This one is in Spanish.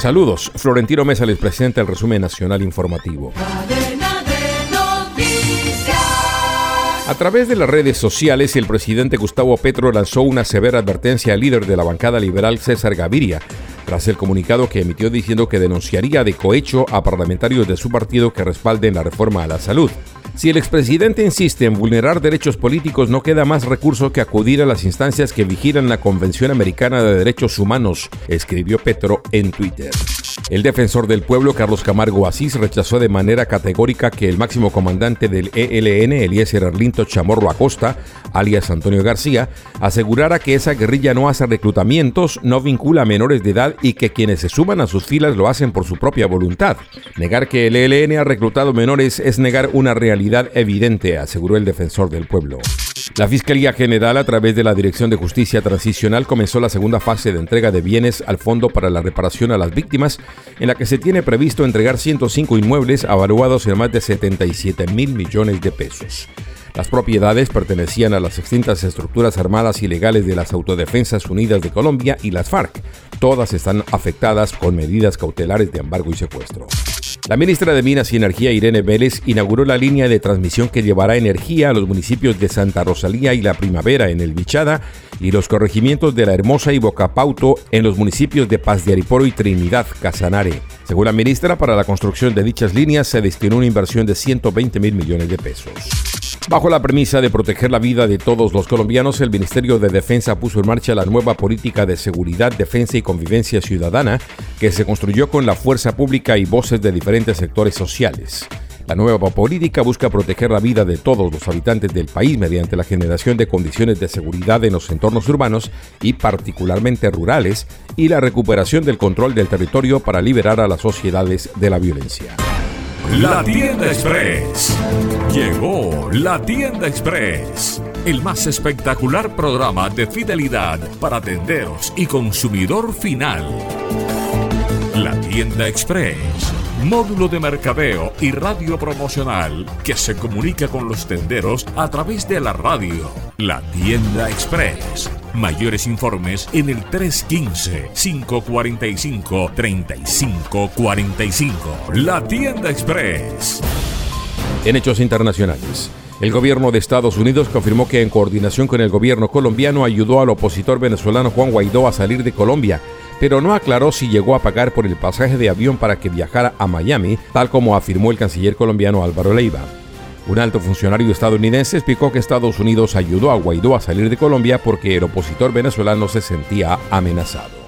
Saludos, Florentino Mesa les presenta el resumen nacional informativo. A través de las redes sociales, el presidente Gustavo Petro lanzó una severa advertencia al líder de la bancada liberal César Gaviria, tras el comunicado que emitió diciendo que denunciaría de cohecho a parlamentarios de su partido que respalden la reforma a la salud. Si el expresidente insiste en vulnerar derechos políticos, no queda más recurso que acudir a las instancias que vigilan la Convención Americana de Derechos Humanos, escribió Petro en Twitter. El defensor del pueblo, Carlos Camargo Asís, rechazó de manera categórica que el máximo comandante del ELN, Eliezer Arlinto Chamorro Acosta, alias Antonio García, asegurara que esa guerrilla no hace reclutamientos, no vincula a menores de edad y que quienes se suman a sus filas lo hacen por su propia voluntad. Negar que el ELN ha reclutado menores es negar una realidad evidente, aseguró el defensor del pueblo. La Fiscalía General, a través de la Dirección de Justicia Transicional, comenzó la segunda fase de entrega de bienes al Fondo para la Reparación a las Víctimas, en la que se tiene previsto entregar 105 inmuebles avaluados en más de 77 mil millones de pesos. Las propiedades pertenecían a las extintas estructuras armadas ilegales de las Autodefensas Unidas de Colombia y las FARC. Todas están afectadas con medidas cautelares de embargo y secuestro. La ministra de Minas y Energía, Irene Vélez, inauguró la línea de transmisión que llevará energía a los municipios de Santa Rosalía y La Primavera en el Bichada y los corregimientos de La Hermosa y Bocapauto en los municipios de Paz de Ariporo y Trinidad, Casanare. Según la ministra, para la construcción de dichas líneas se destinó una inversión de 120 mil millones de pesos. Bajo la premisa de proteger la vida de todos los colombianos, el Ministerio de Defensa puso en marcha la nueva política de seguridad, defensa y convivencia ciudadana que se construyó con la fuerza pública y voces de diferentes sectores sociales. La nueva política busca proteger la vida de todos los habitantes del país mediante la generación de condiciones de seguridad en los entornos urbanos y particularmente rurales y la recuperación del control del territorio para liberar a las sociedades de la violencia. La Tienda Express. Llegó la Tienda Express. El más espectacular programa de fidelidad para tenderos y consumidor final. La Tienda Express. Módulo de mercadeo y radio promocional que se comunica con los tenderos a través de la radio. La Tienda Express Mayores informes en el 315-545-3545. La tienda express. En hechos internacionales. El gobierno de Estados Unidos confirmó que en coordinación con el gobierno colombiano ayudó al opositor venezolano Juan Guaidó a salir de Colombia, pero no aclaró si llegó a pagar por el pasaje de avión para que viajara a Miami, tal como afirmó el canciller colombiano Álvaro Leiva. Un alto funcionario estadounidense explicó que Estados Unidos ayudó a Guaidó a salir de Colombia porque el opositor venezolano se sentía amenazado.